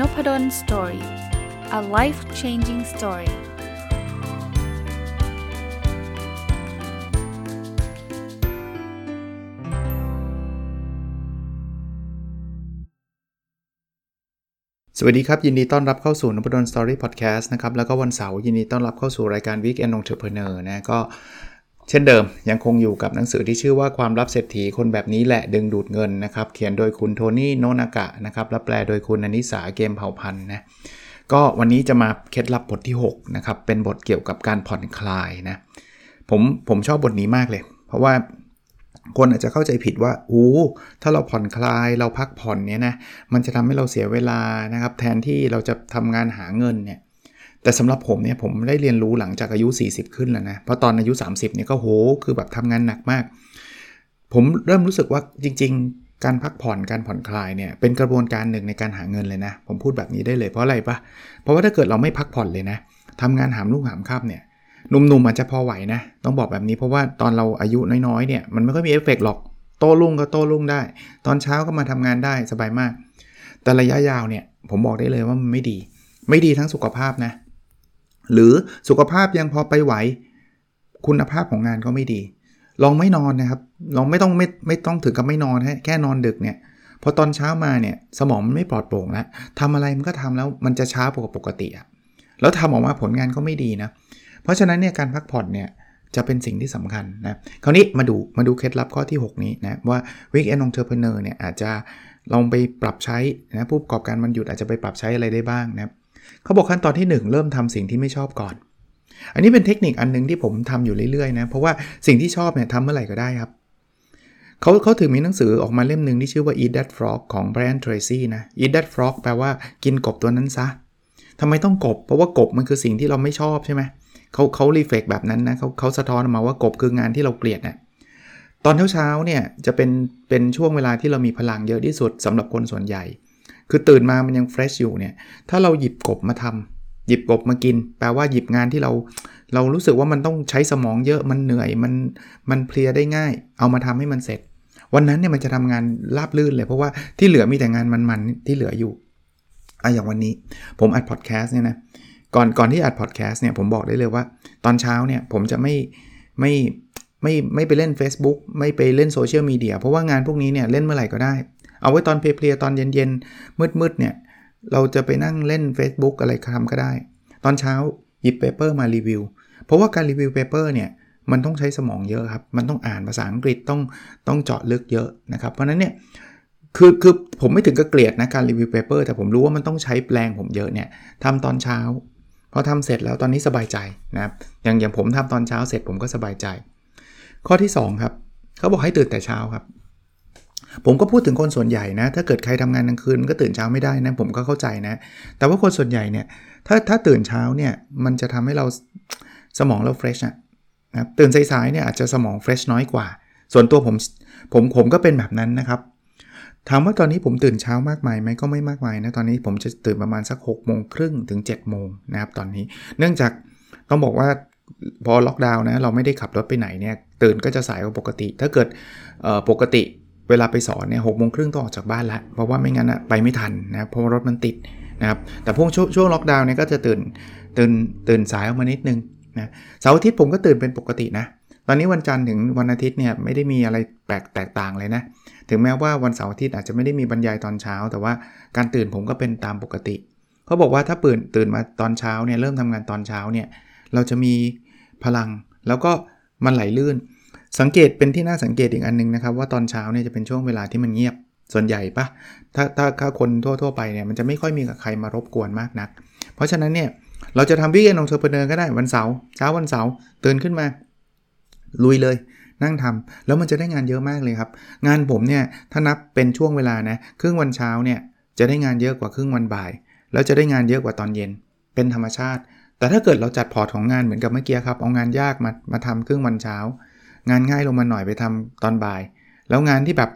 n o p ด d o สตอรี่ a life changing story สวัสดีครับ ยินดีต้อนรับเข้าสู่นพดลสตอรี่พอดแคสต์นะครับ แล้วก็วันเสาร์ยินดีต้อนรับเข้าสู่รายการ Weekend Entrepreneur นะก็ เช่นเดิมยังคงอยู่กับหนังสือที่ชื่อว่าความลับเศรษฐีคนแบบนี้แหละดึงดูดเงินนะครับเขียนโดยคุณโทนี่โนนากะนะครับและแปลโดยคุณอนิสาเกมเผ่าพันธ์นะก็วันนี้จะมาเคล็ดลับบทที่6นะครับเป็นบทเกี่ยวกับการผ่อนคลายนะผมผมชอบบทนี้มากเลย เพราะว่าคนอาจจะเข้าใจผิดว่าโอ้ถ้าเราผ่อนคลายเราพักผ่อนเนี่ยนะมันจะทำให้เราเสียเวลานะครับแทนที่เราจะทำงานหาเงินเนี่ย แต่สำหรับผมเนี่ยผมได้เรียนรู้หลังจากอายุ 40 ขึ้นแล้วนะ เพราะตอนอายุ 30เนี่ยก็โหคือแบบทำงานหนักมาก ผมเริ่มรู้สึกว่าจริง ๆ การพักผ่อนการผ่อนคลายเนี่ยเป็นกระบวนการหนึ่งในการหาเงินเลยนะ ผมพูดแบบนี้ได้เลยเพราะอะไรปะเพราะว่าถ้าเกิดเราไม่พักผ่อนเลยนะทำงานหามลูกหามค่ำเนี่ยหนุ่มๆอาจจะพอไหวนะ ต้องบอกแบบนี้เพราะว่าตอนเราอายุน้อยๆเนี่ยมันไม่ค่อยมีเอฟเฟกหรอกโตลุ่งก็โตลุ่งได้ ตอนเช้าก็มาทำงานได้สบายมาก แต่ระยะยาวเนี่ยผมบอกได้เลยว่ามันไม่ดี ไม่ดีทั้งสุขภาพนะ หรือสุขภาพยังพอไปไหว คุณภาพของงานก็ไม่ดี ลองไม่นอนนะครับ ลองไม่ต้องไม่ไม่ต้องถึงกับไม่นอนแค่นอนดึกเนี่ยพอตอนเช้ามาเนี่ยสมองมันไม่ปลอดโปร่งแล้วทำอะไรมันก็ทำแล้วมันจะช้ากว่าปกติอะแล้วทำออกมาผลงานก็ไม่ดีนะ เพราะฉะนั้นเนี่ยการพักผ่อนเนี่ยจะเป็นสิ่งที่สำคัญนะ คราวนี้มาดูมาดูเคล็ดลับข้อที่ 6 นี้นะว่า Weekend Entrepreneur เนี่ยอาจจะลองไปปรับใช้นะผู้ประกอบการมันหยุดอาจจะไปปรับใช้อะไรได้บ้างนะ เขาบอกขั้นตอนที่ 1 เริ่มทำสิ่งที่ไม่ชอบก่อน อันนี้เป็นเทคนิคอันนึงที่ผมทำอยู่เรื่อยๆนะเพราะว่าสิ่งที่ชอบเนี่ยทำเมื่อไหร่ก็ได้ครับเขาเขาถึงมีหนังสือออกมาเล่มหนึ่งที่ชื่อว่า Eat That Frog ของ Brian Tracy นะ Eat That Frog แปลว่ากินกบตัวนั้นซะทำไมต้องกบ เพราะว่ากบมันคือสิ่งที่เราไม่ชอบใช่ไหมเขาเขารีเฟกแบบนั้นนะเขาเขาสะท้อนมาว่ากบคืองานที่เราเกลียดนะตอนเช้าๆเนี่ยจะเป็นเป็นช่วงเวลาที่เรามีพลังเยอะที่สุดสำหรับคนส่วนใหญ่ คือตื่นมามันยังเฟรชอยู่เนี่ย ถ้าเราหยิบกบมาทำหยิบกบมากิน แปลว่าหยิบงานที่เรา เรารู้สึกว่ามันต้องใช้สมองเยอะ มันเหนื่อย มัน มันเพลียได้ง่าย เอามาทำให้มันเสร็จ วันนั้นเนี่ยมันจะทำงานราบลื่นเลย เพราะว่าที่เหลือมีแต่งานมันๆที่เหลืออยู่อะอย่างวันนี้ผมอัดพอดแคสต์เนี่ยนะ ก่อน ก่อนที่อัดพอดแคสต์เนี่ยผมบอกได้เลยว่า ตอนเช้าเนี่ยผมจะไม่ ไม่ ไม่ ไม่ไปเล่น Facebook ไม่ไปเล่นโซเชียลมีเดีย เพราะว่างานพวกนี้เนี่ยเล่นเมื่อไหร่ก็ได้ เอาไว้ตอนเพลียๆตอนเย็นๆมืดๆเนี่ยเราจะไปนั่งเล่น Facebook อะไรทำก็ได้ ตอนเช้าหยิบ paper มารีวิว เพราะว่าการรีวิว paper เนี่ยมันต้องใช้สมองเยอะครับ มันต้องอ่านภาษาอังกฤษต้องต้องเจาะลึกเยอะนะครับ เพราะนั้นเนี่ยคือคือผมไม่ถึงกับเกลียดนะการรีวิว paper แต่ผมรู้ว่ามันต้องใช้แรงผมเยอะเนี่ยทำตอนเช้าพอทำเสร็จแล้วตอนนี้สบายใจนะครับอย่างอย่างผมทำตอนเช้าเสร็จผมก็สบายใจ ข้อที่ 2 ครับ เขาบอกให้ตื่นแต่เช้าครับ ผมก็พูดถึงคนส่วนใหญ่นะ ถ้าเกิดใครทำงานกลางคืนก็ตื่นเช้าไม่ได้นะ ผมก็เข้าใจนะ แต่ว่าคนส่วนใหญ่เนี่ย ถ้าถ้าตื่นเช้าเนี่ย มันจะทำให้เราสมองเรา fresh นะนะตื่นสายๆเนี่ยอาจจะสมอง fresh น้อยกว่า ส่วนตัวผมผมผมก็เป็นแบบนั้นนะครับ ถามว่าตอนนี้ผมตื่นเช้ามากมายไหมก็ไม่มากมายนะ ตอนนี้ผมจะตื่นประมาณสัก6กโมงครึ่งถึง7จ็ดโมงนะครับตอนนี้ เนื่องจากต้องบอกว่าพอล็อกดาวน์นะเราไม่ได้ขับรถไปไหนเนี่ยตื่นก็จะสายกว่าปกติ ถ้าเกิดปกติ เวลาไปสอนเนี่ยหกโมงครึ่งต้องออกจากบ้านแล้วเพราะว่าไม่งั้นอะไปไม่ทันนะเพราะรถมันติดนะครับแต่พวกช่วงช่วงล็อกดาวน์เนี่ยก็จะตื่นตื่นตื่นสายออกมานิดนึงนะเสาร์อาทิตย์ผมก็ตื่นเป็นปกตินะตอนนี้วันจันทร์ถึงวันอาทิตย์เนี่ยไม่ได้มีอะไรแปลกแตกต่างเลยนะถึงแม้ว่าวันเสาร์อาทิตย์อาจจะไม่ได้มีบรรยายตอนเช้า แต่ว่าการตื่นผมก็เป็นตามปกติเขาบอกว่าถ้าตื่นตื่นมาตอนเช้าเนี่ยเริ่มทำงานตอนเช้าเนี่ยเราจะมีพลังแล้วก็มันไหลลื่น สังเกตเป็นที่น่าสังเกตอีกอันนึงนะครับ ว่าตอนเช้าเนี่ยจะเป็นช่วงเวลาที่มันเงียบส่วนใหญ่ปะถ้าถ้าถ้าคนทั่วๆไปเนี่ยมันจะไม่ค่อยมีกับใครมารบกวนมากนัก เพราะฉะนั้นเนี่ยเราจะทำ weekend entrepreneur ก็ได้วันเสาร์เช้าวันเสาร์ตื่นขึ้นมา ลุยเลยนั่งทำแล้วมันจะได้งานเยอะมากเลยครับ งานผมเนี่ยถ้านับเป็นช่วงเวลานะครึ่งวันเช้าเนี่ยจะได้งานเยอะกว่าครึ่งวันบ่าย แล้วจะได้งานเยอะกว่าตอนเย็น เป็นธรรมชาติ แต่ถ้าเกิดเราจัดพอร์ตของงานเหมือนกับเมื่อกี้ครับเอางานยากมามาทำครึ่งวันเช้า งานง่ายลงมาหน่อยไปทำตอนบ่าย แล้วงานที่แบบ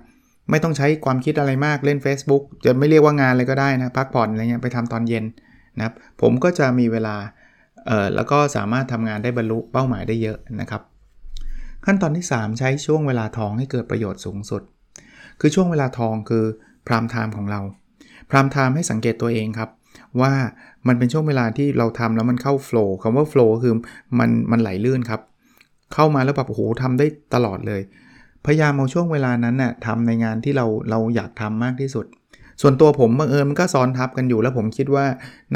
ไม่ต้องใช้ความคิดอะไรมากเล่น Facebook จะไม่เรียกว่างานเลยก็ได้นะพักผ่อนอะไรเงี้ยไปทำตอนเย็นนะครับผมก็จะมีเวลาเออแล้วก็สามารถทำงานได้บรรลุเป้าหมายได้เยอะนะครับ ขั้นตอนที่ 3 ใช้ช่วงเวลาทองให้เกิดประโยชน์สูงสุด คือช่วงเวลาทองคือ prime time ของเรา prime time ให้สังเกตตัวเองครับ ว่ามันเป็นช่วงเวลาที่เราทำแล้วมันเข้า flow คำว่า flow คือมันมันไหลลื่นครับ เข้ามาแล้วแบบโอ้โหทำได้ตลอดเลย พยายามเอาช่วงเวลานั้นน่ะทำในงานที่เราเราอยากทำมากที่สุด ส่วนตัวผมบังเอิญมันก็ซ้อนทับกันอยู่ แล้วผมคิดว่า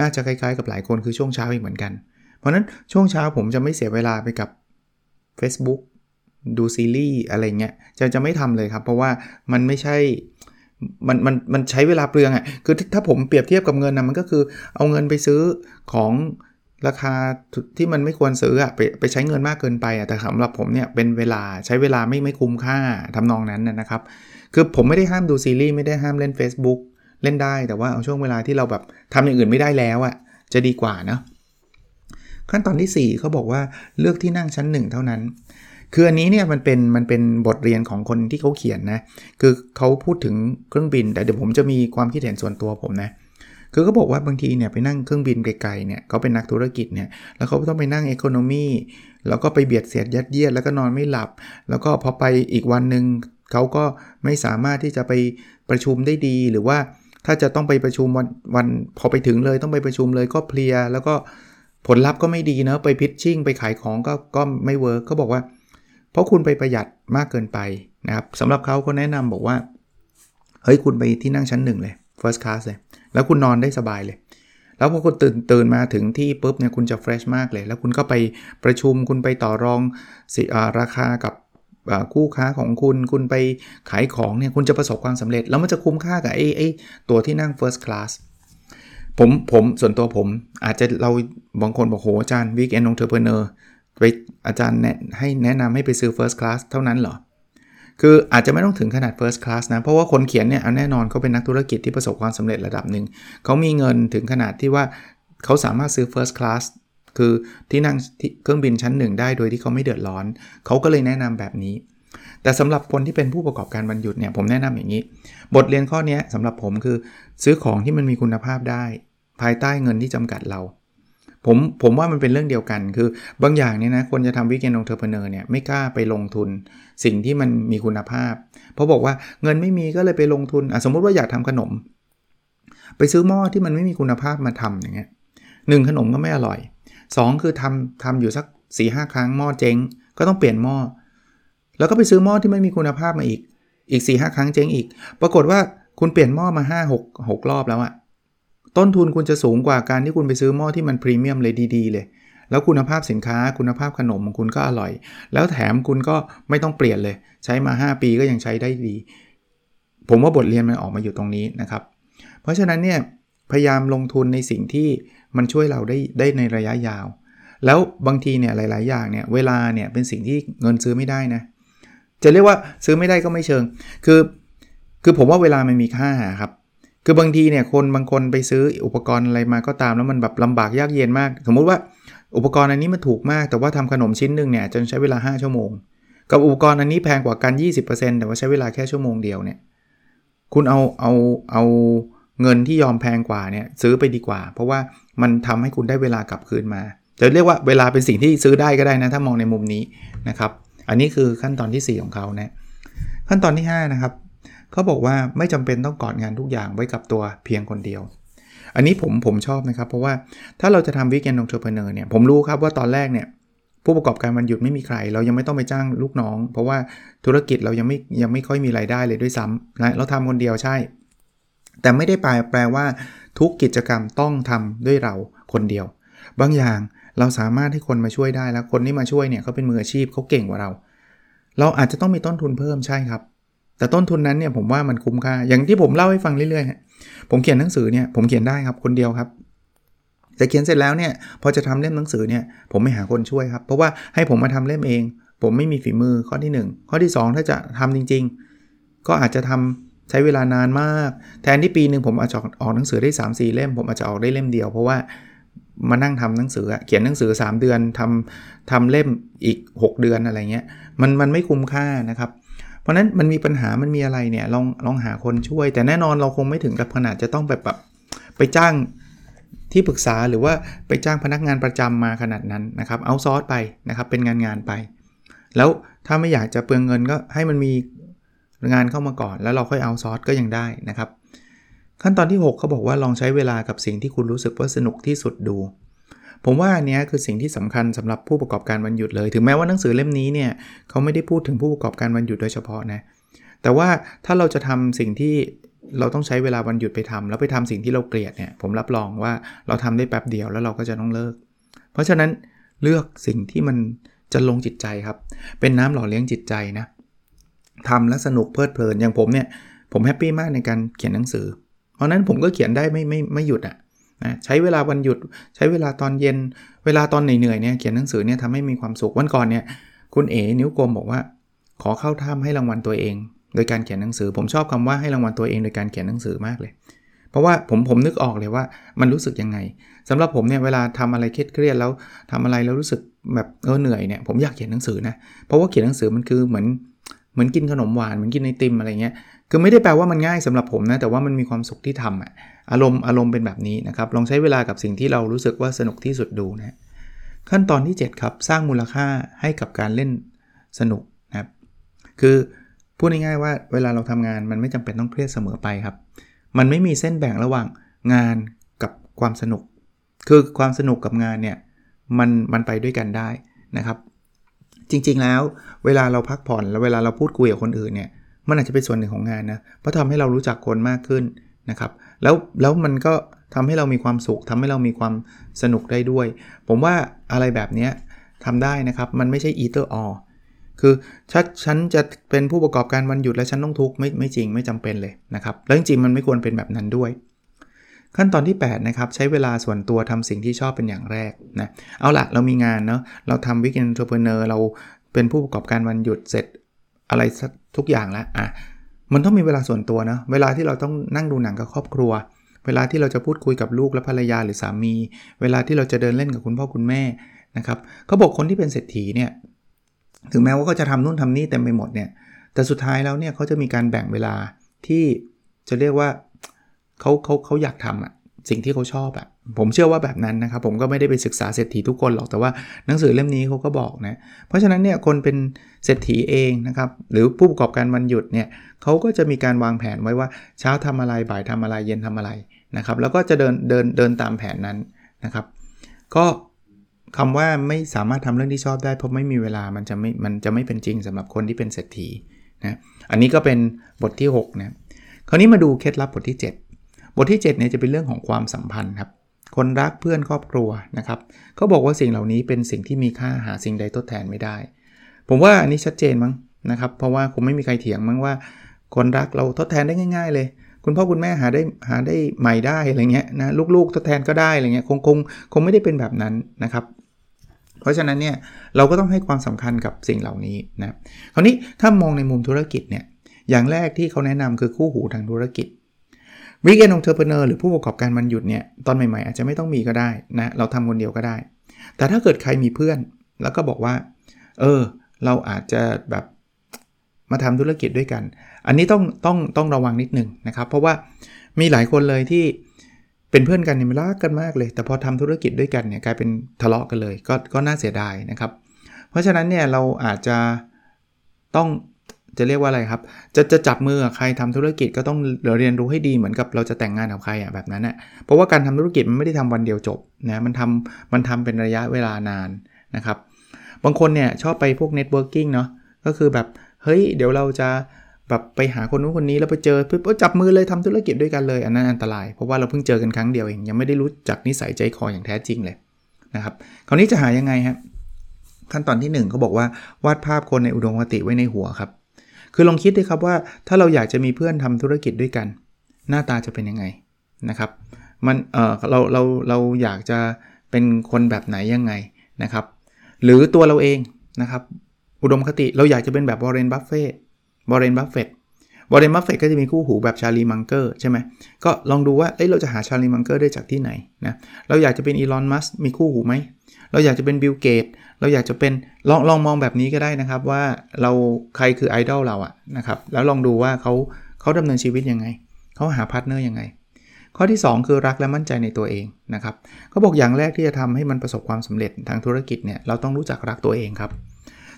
น่าจะคล้ายๆ กับหลายคนคือช่วงเช้าอีกเหมือนกัน เพราะนั้นช่วงเช้าผมจะไม่เสียเวลาไปกับ Facebook ดูซีรีส์อะไรเงี้ยจะจะไม่ทำเลยครับ เพราะว่ามันไม่ใช่มันมันมันใช้เวลาเปลืองอะ่ะคือถ้าผมเปรียบเทียบกับเงินนะมันก็คือเอาเงินไปซื้อของ ราคาที่มันไม่ควรซื้ออะไปไปใช้เงินมากเกินไปอะแต่สำหรับผมเนี่ยเป็นเวลาใช้เวลาไม่ไม่คุ้มค่าทำนองนั้นนะครับ คือผมไม่ได้ห้ามดูซีรีส์ไม่ได้ห้ามเล่น Facebook เล่นได้แต่ว่าเอาช่วงเวลาที่เราแบบทำอย่างอื่นไม่ได้แล้วอะจะดีกว่านะขั้นตอนที่ 4เขาบอกว่าเลือกที่นั่งชั้น 1 เท่านั้น คืออันนี้เนี่ยมันเป็นมันเป็นบทเรียนของคนที่เขาเขียนนะ คือเขาพูดถึงเครื่องบิน แต่เดี๋ยวผมจะมีความคิดเห็นส่วนตัวผมนะ คือเขาบอกว่าบางทีเนี่ยไปนั่งเครื่องบินไกลๆเนี่ยเขาเป็นนักธุรกิจเนี่ยแล้วเขาต้องไปนั่งเอคอนมีแล้วก็ไปเบียดเสียดยัดเยียดแล้วก็นอนไม่หลับ แล้วก็พอไปอีกวันหนึ่งเขาก็ไม่สามารถที่จะไปประชุมได้ดีหรือว่าถ้าจะต้องไปประชุมวันวันพอไปถึงเลยต้องไปประชุมเลยก็เพลีย แล้วก็ผลลัพธ์ก็ไม่ดีเนาะไป pitching ไปขายของก็ก็ไม่ work เขาบอกว่า เพราะคุณไปประหยัดมากเกินไปนะครับสำหรับเขาก็แนะนำบอกว่า เฮ้ยคุณไปที่นั่งชั้นหนึ่งเลย first class เลย แล้วคุณนอนได้สบายเลย แล้วพอคุณตื่นตื่นมาถึงที่ปุ๊บเนี่ยคุณจะ fresh มากเลย แล้วคุณก็ไปประชุมคุณไปต่อรองสิราคากับคู่ค้าของคุณคุณไปขายของเนี่ยคุณจะประสบความสำเร็จ แล้วมันจะคุ้มค่ากับไอ้ไอ้ตัวที่นั่ง first class ผมผมส่วนตัวผมอาจจะเราบางคนบอกโหอาจารย์ weekend entrepreneur ไปอาจารย์แนะให้แนะนำให้ไปซื้อ first class เท่านั้นเหรอ คืออาจจะไม่ต้องถึงขนาด first class นะ เพราะว่าคนเขียนเนี่ยแน่นอนเขาเป็นนักธุรกิจที่ประสบความสำเร็จระดับหนึ่ง เขามีเงินถึงขนาดที่ว่าเขาสามารถซื้อ first class คือที่นั่งเครื่องบินชั้นหนึ่งได้โดยที่เขาไม่เดือดร้อน เขาก็เลยแนะนำแบบนี้ แต่สำหรับคนที่เป็นผู้ประกอบการวันหยุดเนี่ยผมแนะนำอย่างนี้ บทเรียนข้อนี้สำหรับผมคือ ซื้อของที่มันมีคุณภาพได้ ภายใต้เงินที่จำกัดเรา ผมผมว่ามันเป็นเรื่องเดียวกัน คือบางอย่างเนี่ยนะคนจะทำวิกเกนองเทอร์เพเนอร์เนี่ยไม่กล้าไปลงทุนสิ่งที่มันมีคุณภาพ เพราะบอกว่าเงินไม่มีก็เลยไปลงทุนสมมติว่าอยากทำขนม ไปซื้อหม้อที่มันไม่มีคุณภาพมาทำอย่างเงี้ยหนึ่งขนมก็ไม่อร่อย 2 คือทำทำอยู่สัก4ีหครั้งหม้อเจ๊ง ก็ต้องเปลี่ยนหม้อแล้วก็ไปซื้อหม้อที่ไม่มีคุณภาพมาอีกอีก4ีหครั้งเจ๊งอีก ปรากฏว่าคุณเปลี่ยนหม้อมา 5 6 6 รอบแล้วอะ ต้นทุนคุณจะสูงกว่าการที่คุณไปซื้อหม้อที่มันพรีเมียมเลยดี ๆ เลย แล้วคุณภาพสินค้าคุณภาพขนมของคุณก็อร่อย แล้วแถมคุณก็ไม่ต้องเปลี่ยนเลย ใช้มา 5 ปีก็ยังใช้ได้ดี ผมว่าบทเรียนมันออกมาอยู่ตรงนี้นะครับ เพราะฉะนั้นเนี่ยพยายามลงทุนในสิ่งที่มันช่วยเราได้ได้ในระยะยาว แล้วบางทีเนี่ยหลาย ๆ อย่างเนี่ยเวลาเนี่ยเป็นสิ่งที่เงินซื้อไม่ได้นะ จะเรียกว่าซื้อไม่ได้ก็ไม่เชิง คือ คือผมว่าเวลามันมีค่าครับ คือบางทีเนี่ยคนบางคนไปซื้ออุปกรณ์อะไรมาก็ตามแล้วมันแบบลำบากยากเย็นมาก สมมุติว่าอุปกรณ์อันนี้มันถูกมาก แต่ว่าทำขนมชิ้นหนึ่งเนี่ยจนใช้เวลา 5 ชั่วโมง กับอุปกรณ์อันนี้แพงกว่ากัน 20%แต่ว่าใช้เวลาแค่ชั่วโมงเดียวเนี่ยคุณเอาเอาเอาเงินที่ยอมแพงกว่าเนี่ยซื้อไปดีกว่า เพราะว่ามันทำให้คุณได้เวลากลับคืนมาจะเรียกว่าเวลาเป็นสิ่งที่ซื้อได้ก็ได้นะถ้ามองในมุมนี้นะครับ อันนี้คือขั้นตอนที่ 4 ของเขานะขั้นตอนที่5นะครับ เขาบอกว่าไม่จำเป็นต้องกอดงานทุกอย่างไว้กับตัวเพียงคนเดียว อันนี้ผมผมชอบนะครับ เพราะว่าถ้าเราจะทำ weekend entrepreneur เนี่ยผมรู้ครับว่าตอนแรกเนี่ยผู้ประกอบการมันหยุดไม่มีใคร เรายังไม่ต้องไปจ้างลูกน้อง เพราะว่าธุรกิจเรายังไม่ยังไม่ค่อยมีไรายได้เลยด้วยซ้ำนะเราทำคนเดียวใช่ แต่ไม่ได้แปลแปลว่า ทุกกิจกรรมต้องทำด้วยเราคนเดียว บางอย่างเราสามารถให้คนมาช่วยได้แล้วคนที่มาช่วยเนี่ยเขาเป็นมืออาชีพเขาเก่งกว่าเรา เราอาจจะต้องมีต้นทุนเพิ่มใช่ครับ แต่ต้นทุนนั้นเนี่ยผมว่ามันคุ้มค่า อย่างที่ผมเล่าให้ฟังเรื่อยๆ ผมเขียนหนังสือเนี่ยผมเขียนได้ครับคนเดียวครับ แต่เขียนเสร็จแล้วเนี่ยพอจะทำเล่มหนังสือเนี่ยผมไม่หาคนช่วยครับ เพราะว่าให้ผมมาทำเล่มเอง ผมไม่มีฝีมือข้อที่ 1 ข้อที่ 2 ถ้าจะทำจริง ๆ ก็อาจจะทำใช้เวลานานมาก แทนที่ปีหนึ่งผมอาจจะออกหนังสือได้ 3 4 เล่ม ผมอาจจะออกได้เล่มเดียวเพราะว่ามานั่งทำหนังสือเขียนหนังสือ 3 เดือนทำทำเล่มอีก 6 เดือนอะไรเงี้ยมันมันไม่คุ้มค่านะครับ เพราะนั้นมันมีปัญหามันมีอะไรเนี่ยลองลองหาคนช่วย แต่แน่นอนเราคงไม่ถึงกับขนาดจะต้องแบบแบบไปจ้างที่ปรึกษาหรือว่าไปจ้างพนักงานประจำมาขนาดนั้นนะครับเอาซอร์สไปนะครับเป็นงานงานไป แล้วถ้าไม่อยากจะเปลืองเงินก็ให้มันมีงานเข้ามาก่อน แล้วเราค่อยเอาซอร์สก็ยังได้นะครับ ขั้นตอนที่ 6เขาบอกว่าลองใช้เวลากับสิ่งที่คุณรู้สึกว่าสนุกที่สุดดู ผมว่าอันนี้คือสิ่งที่สำคัญสำหรับผู้ประกอบการวันหยุดเลย ถึงแม้ว่าหนังสือเล่มนี้เนี่ยเขาไม่ได้พูดถึงผู้ประกอบการวันหยุดโดยเฉพาะนะ แต่ว่าถ้าเราจะทำสิ่งที่เราต้องใช้เวลาวันหยุดไปทำแล้วไปทำสิ่งที่เราเกลียดเนี่ย ผมรับรองว่าเราทำได้แป๊บเดียวแล้วเราก็จะต้องเลิก เพราะฉะนั้นเลือกสิ่งที่มันจะลงจิตใจครับ เป็นน้ำหล่อเลี้ยงจิตใจนะทำแล้วสนุกเพลิดเพลินอย่างผมเนี่ยผมแฮปปี้มากในการเขียนหนังสือ เพราะนั้นผมก็เขียนได้ไม่ไม่ไม่หยุดอะ นะใช้เวลาวันหยุดใช้เวลาตอนเย็น เวลาตอนเหนื่อยๆเนี่ยเขียนหนังสือเนี่ยทำให้มีความสุขวันก่อนเนี่ยคุณเอ๋นิ้วกลมบอกว่า ขอเข้าถ้ำให้รางวัลตัวเอง โดยการเขียนหนังสือ ผมชอบคำว่าให้รางวัลตัวเองโดยการเขียนหนังสือมากเลย เพราะว่าผมผมนึกออกเลยว่ามันรู้สึกยังไงสำหรับผมเนี่ยเวลาทำอะไรเครียดๆแล้วทำอะไรแล้วรู้สึกแบบเออเหนื่อยเนี่ยผมอยากเขียนหนังสือนะเพราะว่าเขียนหนังสือมันคือเหมือนเหมือนกินขนมหวานเหมือนกินไอติมอะไรเงี้ย คือไม่ได้แปลว่ามันง่ายสำหรับผมนะ แต่ว่ามันมีความสุขที่ทำอะอารมณ์อารมณ์เป็นแบบนี้นะครับ ลองใช้เวลากับสิ่งที่เรารู้สึกว่าสนุกที่สุดดูนะขั้นตอนที่ 7 ครับ สร้างมูลค่าให้กับการเล่นสนุกนะครับ คือพูดง่ายๆว่าเวลาเราทำงานมันไม่จำเป็นต้องเครียดเสมอไปครับ มันไม่มีเส้นแบ่งระหว่างงานกับความสนุก คือความสนุกกับงานเนี่ยมันมันไปด้วยกันได้นะครับ จริงๆแล้วเวลาเราพักผ่อนแล้วเวลาเราพูดคุยกับคนอื่นเนี่ย มันอาจจะเป็นส่วนหนึ่งของงานนะเพราะทำให้เรารู้จักคนมากขึ้นนะครับ แล้วแล้วมันก็ทำให้เรามีความสุขทำให้เรามีความสนุกได้ด้วย ผมว่าอะไรแบบนี้ทำได้นะครับ มันไม่ใช่ either or คือถ้าฉันจะเป็นผู้ประกอบการวันหยุดแล้วฉันต้องทุกข์ไม่ไม่จริงไม่จำเป็นเลยนะครับแล้วจริงๆมันไม่ควรเป็นแบบนั้นด้วย ขั้นตอนที่8นะครับใช้เวลาส่วนตัวทำสิ่งที่ชอบเป็นอย่างแรกนะเอาละเรามีงานเนาะเราทำ weekend entrepreneur เราเป็นผู้ประกอบการวันหยุดเสร็จ อะไรทุกอย่างแล้วอะมันต้องมีเวลาส่วนตัวนะเวลาที่เราต้องนั่งดูหนังกับครอบครัว เวลาที่เราจะพูดคุยกับลูกและภรรยาหรือสามี เวลาที่เราจะเดินเล่นกับคุณพ่อคุณแม่นะครับเขาบอกคนที่เป็นเศรษฐีเนี่ยถึงแม้ว่าเขาจะทำนู่นทำนี่เต็มไปหมดเนี่ยแต่สุดท้ายแล้วเนี่ยเขาจะมีการแบ่งเวลาที่จะเรียกว่าเขาเขาเขาอยากทำอะ สิ่งที่เขาชอบอะผมเชื่อว่าแบบนั้นนะครับ ผมก็ไม่ได้ไปศึกษาเศรษฐีทุกคนหรอกแต่ว่าหนังสือเล่มนี้เขาก็บอกนะเพราะฉะนั้นเนี่ยคนเป็นเศรษฐีเองนะครับหรือผู้ประกอบการวันหยุดเนี่ยเขาก็จะมีการวางแผนไว้ว่าเช้าทำอะไรบ่ายทำอะไรเย็นทำอะไรนะครับแล้วก็จะเดินเดินเดินตามแผนนั้นนะครับ ก็คำว่าไม่สามารถทำเรื่องที่ชอบได้เพราะไม่มีเวลามันจะไม่มันจะไม่เป็นจริงสำหรับคนที่เป็นเศรษฐีนะอันนี้ก็เป็นบทที่6นะคราวนี้มาดูเคล็ดลับบทที่7 บทที่7เนี่ยจะเป็นเรื่องของความสัมพันธ์ครับ คนรักเพื่อนครอบครัวนะครับเขาบอกว่าสิ่งเหล่านี้เป็นสิ่งที่มีค่าหาสิ่งใดทดแทนไม่ได้ ผมว่าอันนี้ชัดเจนมั้งนะครับ เพราะว่าคงไม่มีใครเถียงมั้งว่า คนรักเราทดแทนได้ง่าย ๆ เลย คุณพ่อคุณแม่หาได้หาได้ใหม่ได้อะไรเงี้ยนะลูกๆทดแทนก็ได้อะไรเงี้ยคงคงคงไม่ได้เป็นแบบนั้นนะครับเพราะฉะนั้นเนี่ยเราก็ต้องให้ความสำคัญกับสิ่งเหล่านี้นะคราวนี้ถ้ามองในมุมธุรกิจเนี่ยอย่างแรกที่เขาแนะนำคือคู่หูทางธุรกิจ weekend entrepreneur หรือผู้ประกอบการวันหยุดเนี่ยตอนใหม่ๆ อาจจะไม่ต้องมีก็ได้นะเราทำคนเดียวก็ได้ แต่ถ้าเกิดใครมีเพื่อน แล้วก็บอกว่า เออ เราอาจจะแบบมาทำธุรกิจด้วยกัน อันนี้ต้องต้องต้องระวังนิดนึงนะครับ เพราะว่ามีหลายคนเลยที่เป็นเพื่อนกันเนี่ยรักกันมากเลย แต่พอทำธุรกิจด้วยกันเนี่ยกลายเป็นทะเลาะกันเลย ก็ก็น่าเสียดายนะครับ เพราะฉะนั้นเนี่ยเราอาจจะต้อง จะเรียกว่าอะไรครับ จะจะจับมือกับใครทำธุรกิจก็ต้องเรียนรู้ให้ดีเหมือนกับเราจะแต่งงานกับใครอะแบบนั้นอะเพราะว่าการทำธุรกิจมันไม่ได้ทำวันเดียวจบนะมันทำมันทำเป็นระยะเวลานานนะครับ บางคนเนี่ยชอบไปพวก networking เนาะก็คือแบบเฮ้ยเดี๋ยวเราจะแบบไปหาคนนู้นคนนี้แล้วไปเจอปุ๊บจับมือเลยทำธุรกิจด้วยกันเลย อันนั้นอันตราย เพราะว่าเราเพิ่งเจอกันครั้งเดียวเองยังไม่ได้รู้จักนิสัยใจคออย่างแท้จริงเลยนะครับคราวนี้จะหายังไงฮะขั้นตอนที่1เขาบอกว่าวาดภาพคนในอุดมคติไว้ในหัวครับ คือลองคิดดูครับว่าถ้าเราอยากจะมีเพื่อนทำธุรกิจด้วยกัน หน้าตาจะเป็นยังไงนะครับ มันเออเราเราเราอยากจะเป็นคนแบบไหนยังไงนะครับ หรือตัวเราเองนะครับ อุดมคติเราอยากจะเป็นแบบวอร์เรนบัฟเฟตต์วอร์เรนบัฟเฟตต์ วอร์เรนบัฟเฟตต์ก็จะมีคู่หูแบบชาลีมังเกอร์ใช่ไหมก็ลองดูว่าเอ้ยเราจะหาชาลีมังเกอร์ได้จากที่ไหนนะเราอยากจะเป็นอีลอนมัสก์มีคู่หูไหมเราอยากจะเป็นบิลเกตส์เราอยากจะเป็นลองลองมองแบบนี้ก็ได้นะครับว่าเราใครคือไอดอลเราอะนะครับแล้วลองดูว่าเขาเขาดำเนินชีวิตยังไงเขาหา partner ยังไงข้อที่ 2 คือรักและมั่นใจในตัวเองนะครับเขาบอกอย่างแรกที่จะทำให้มันประสบความสำเร็จทางธุรกิจเนี่ยเราต้องรู้จักรักตัวเองครับ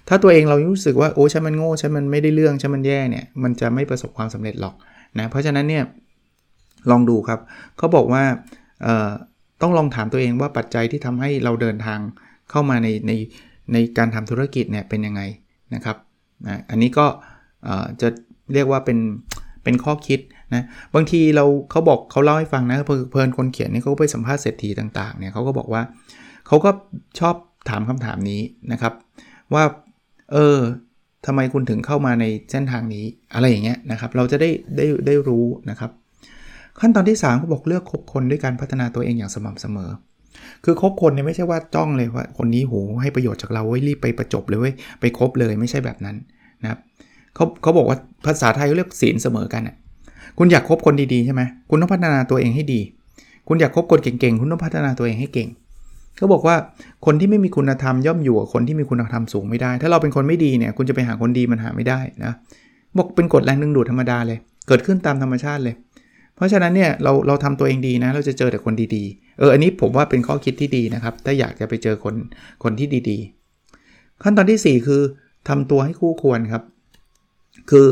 ถ้าตัวเองเรารู้สึกว่าโอ้ฉันมันโง่ฉันมันไม่ได้เรื่องฉันมันแย่เนี่ยมันจะไม่ประสบความสำเร็จหรอกนะเพราะฉะนั้นเนี่ยลองดูครับเขาบอกว่าต้องลองถามตัวเองว่าปัจจัยที่ทำให้เราเดินทางเข้ามาในในในการทำธุรกิจเนี่ยเป็นยังไงนะครับนะอันนี้ก็จะเรียกว่าเป็นเป็นข้อคิดนะบางทีเราเขาบอกเขาเล่าให้ฟังนะเพลินคนเขียนนี่เขาไปสัมภาษณ์เศรษฐีต่างๆเนี่ยเขาก็บอกว่าเขาก็ชอบถามคำถามนี้นะครับ ว่า เออทำไมคุณถึงเข้ามาในเส้นทางนี้อะไรอย่างเงี้ยนะครับ เราจะได้ได้ได้รู้นะครับ ขั้นตอนที่3เขาบอกเลือกคบคนด้วยการพัฒนาตัวเองอย่างสม่ำเสมอ คือคบคนเนี่ยไม่ใช่ว่าจ้องเลยว่าคนนี้โหให้ประโยชน์จากเราไว้รีบไปประจบเลยเว้ยไปคบเลยไม่ใช่แบบนั้นนะครับเขาเขาบอกว่าภาษาไทยเรียกศีลเสมอกันอะคุณอยากคบคนดีๆใช่ไหมคุณต้องพัฒนาตัวเองให้ดี คุณอยากคบคนเก่งๆ คุณต้องพัฒนาตัวเองให้เก่ง เขาบอกว่าคนที่ไม่มีคุณธรรมย่อมอยู่กับคนที่มีคุณธรรมสูงไม่ได้ ถ้าเราเป็นคนไม่ดีเนี่ยคุณจะไปหาคนดีมันหาไม่ได้นะบอกเป็นกฎแรงดึงดูดธรรมดาเลย เกิดขึ้นตามธรรมชาติเลย เพราะฉะนั้นเนี่ยเราเราทำตัวเองดีนะ เราจะเจอแต่คนดีๆ เอออันนี้ผมว่าเป็นข้อคิดที่ดีนะครับ ถ้าอยากจะไปเจอคนคนที่ดีๆ ขั้นตอนที่ 4 คือทำตัวให้คู่ควรครับ คือ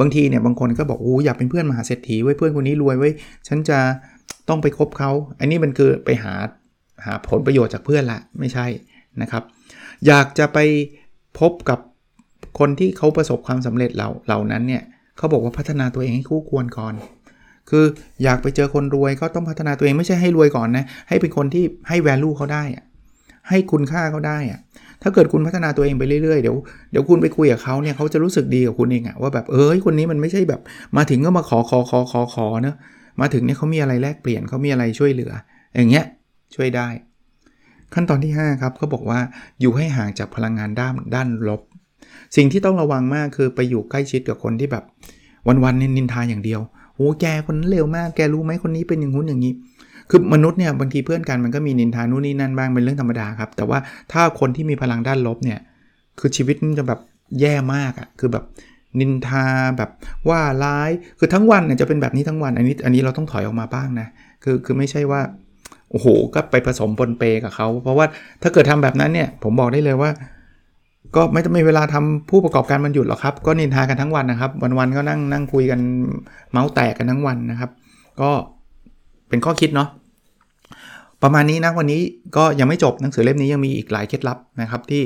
บางทีเนี่ยบางคนก็บอกโอ้อยากเป็นเพื่อนมหาเศรษฐีไว้เพื่อนคนนี้รวยไว้ ฉันจะต้องไปคบเขา อันนี้มันคือไปหา หาผลประโยชน์จากเพื่อนละไม่ใช่นะครับ อยากจะไปพบกับคนที่เขาประสบความสำเร็จเหล่าเหล่านั้นเนี่ยเขาบอกว่าพัฒนาตัวเองให้คู่ควรก่อน คืออยากไปเจอคนรวยก็ต้องพัฒนาตัวเองไม่ใช่ให้รวยก่อนนะให้เป็นคนที่ให้ value เขาได้ให้คุณค่าเขาได้อะถ้าเกิดคุณพัฒนาตัวเองไปเรื่อยๆ เดี๋ยวเดี๋ยวคุณไปคุยกับเขาเนี่ยเขาจะรู้สึกดีกับคุณเองอะว่าแบบเอ้ยคนนี้มันไม่ใช่แบบมาถึงก็มาขอขอขอขอขอเนะมาถึงเนี่ยเขามีอะไรแลกเปลี่ยนเขามีอะไรช่วยเหลือ อย่างเงี้ย ช่วยได้ ขั้นตอนที่ 5 ครับเขาบอกว่าอยู่ให้ห่างจากพลังงานด้านด้านลบ สิ่งที่ต้องระวังมากคือไปอยู่ใกล้ชิดกับคนที่แบบวันๆเนินทาอย่างเดียวโอ้แกคนนั้นเร็วมากแกรู้ไหมคนนี้เป็นอย่างงู้นอย่างนี้คือมนุษย์เนี่ยบางทีเพื่อนกันมันก็มีนินทานู่นนี่นั่นบ้างเป็นเรื่องธรรมดาครับ แต่ว่าถ้าคนที่มีพลังด้านลบเนี่ยคือชีวิตมันจะแบบแย่มากอะ่ะคือแบบนินทาแบบว่าร้ายคือทั้งวันเนี่ยจะเป็นแบบนี้ทั้งวันอันนี้อันนี้เราต้องถอยออกมาบ้างนะคือคือไม่ใช่ว่า โอ้โหก็ไปผสมปนเปกับเขา เพราะว่าถ้าเกิดทำแบบนั้นเนี่ย ผมบอกได้เลยว่า ก็ไม่ต้องมีเวลาทำผู้ประกอบการมันหยุดหรอกครับ ก็นินทากันทั้งวันนะครับ วันๆก็นั่งนั่งคุยกันเมาส์แตกกันทั้งวันนะครับ ก็เป็นข้อคิดเนาะประมาณนี้นะวันนี้ก็ยังไม่จบหนังสือเล่มนี้ยังมีอีกหลายเคล็ดลับนะครับ ที่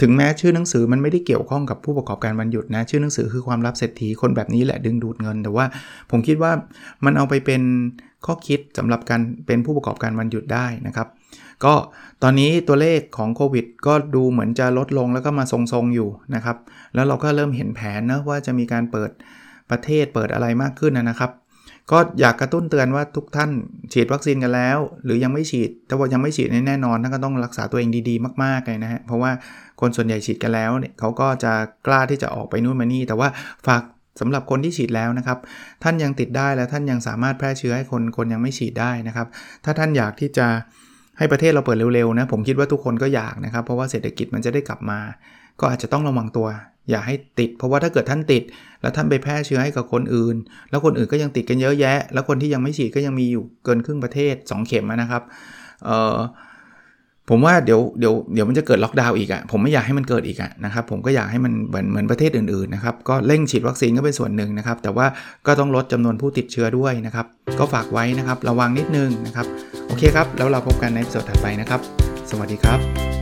ถึงแม้ชื่อหนังสือมันไม่ได้เกี่ยวข้องกับผู้ประกอบการวันหยุดนะ ชื่อหนังสือคือความลับเศรษฐีคนแบบนี้แหละดึงดูดเงิน แต่ว่าผมคิดว่ามันเอาไปเป็นข้อคิดสำหรับการเป็นผู้ประกอบการวันหยุดได้นะครับ ก็ตอนนี้ตัวเลขของโควิดก็ดูเหมือนจะลดลงแล้วก็มาทรงๆอยู่นะครับ แล้วเราก็เริ่มเห็นแผนนะว่าจะมีการเปิดประเทศเปิดอะไรมากขึ้นนะครับ ก็อยากกระตุ้นเตือนว่าทุกท่านฉีดวัคซีนกันแล้ว หรือยังไม่ฉีดถ้าว่ายังไม่ฉีดแน่นอนท่านก็ต้องรักษาตัวเองดีๆ มากๆเลยนะฮะเพราะว่าคนส่วนใหญ่ฉีดกันแล้วเนี่ยเขาก็จะกล้าที่จะออกไปนู่นมานี่ แต่ว่าฝากสำหรับคนที่ฉีดแล้วนะครับ ท่านยังติดได้และท่านยังสามารถแพร่เชื้อให้คนคนยังไม่ฉีดได้นะครับ ถ้าท่านอยากที่จะให้ประเทศเราเปิดเร็วๆนะผมคิดว่าทุกคนก็อยากนะครับ เพราะว่าเศรษฐกิจมันจะได้กลับมา ก็อาจจะต้องระวังตัว อย่าให้ติด เพราะว่าถ้าเกิดท่านติด แล้วท่านไปแพร่เชื้อให้กับคนอื่น แล้วคนอื่นก็ยังติดกันเยอะแยะ แล้วคนที่ยังไม่ฉีดก็ยังมีอยู่เกินครึ่งประเทศ 2 เข็มนะครับเอ่อผมว่าเดี๋ยวเดี๋ยวเดี๋ยวมันจะเกิดล็อกดาวน์อีกอะ่ะผมไม่อยากให้มันเกิดอีกอะ่ะนะครับผมก็อยากให้มันเหมือนเหมือนประเทศอื่นๆนะครับก็เร่งฉีดวัคซีนก็เป็นส่วนหนึ่งนะครับ แต่ว่าก็ต้องลดจำนวนผู้ติดเชื้อด้วยนะครับ ก็ฝากไว้นะครับ ระวังนิดนึงนะครับ โอเคครับ แล้วเราพบกันในสดถัดไปนะครับ สวัสดีครับ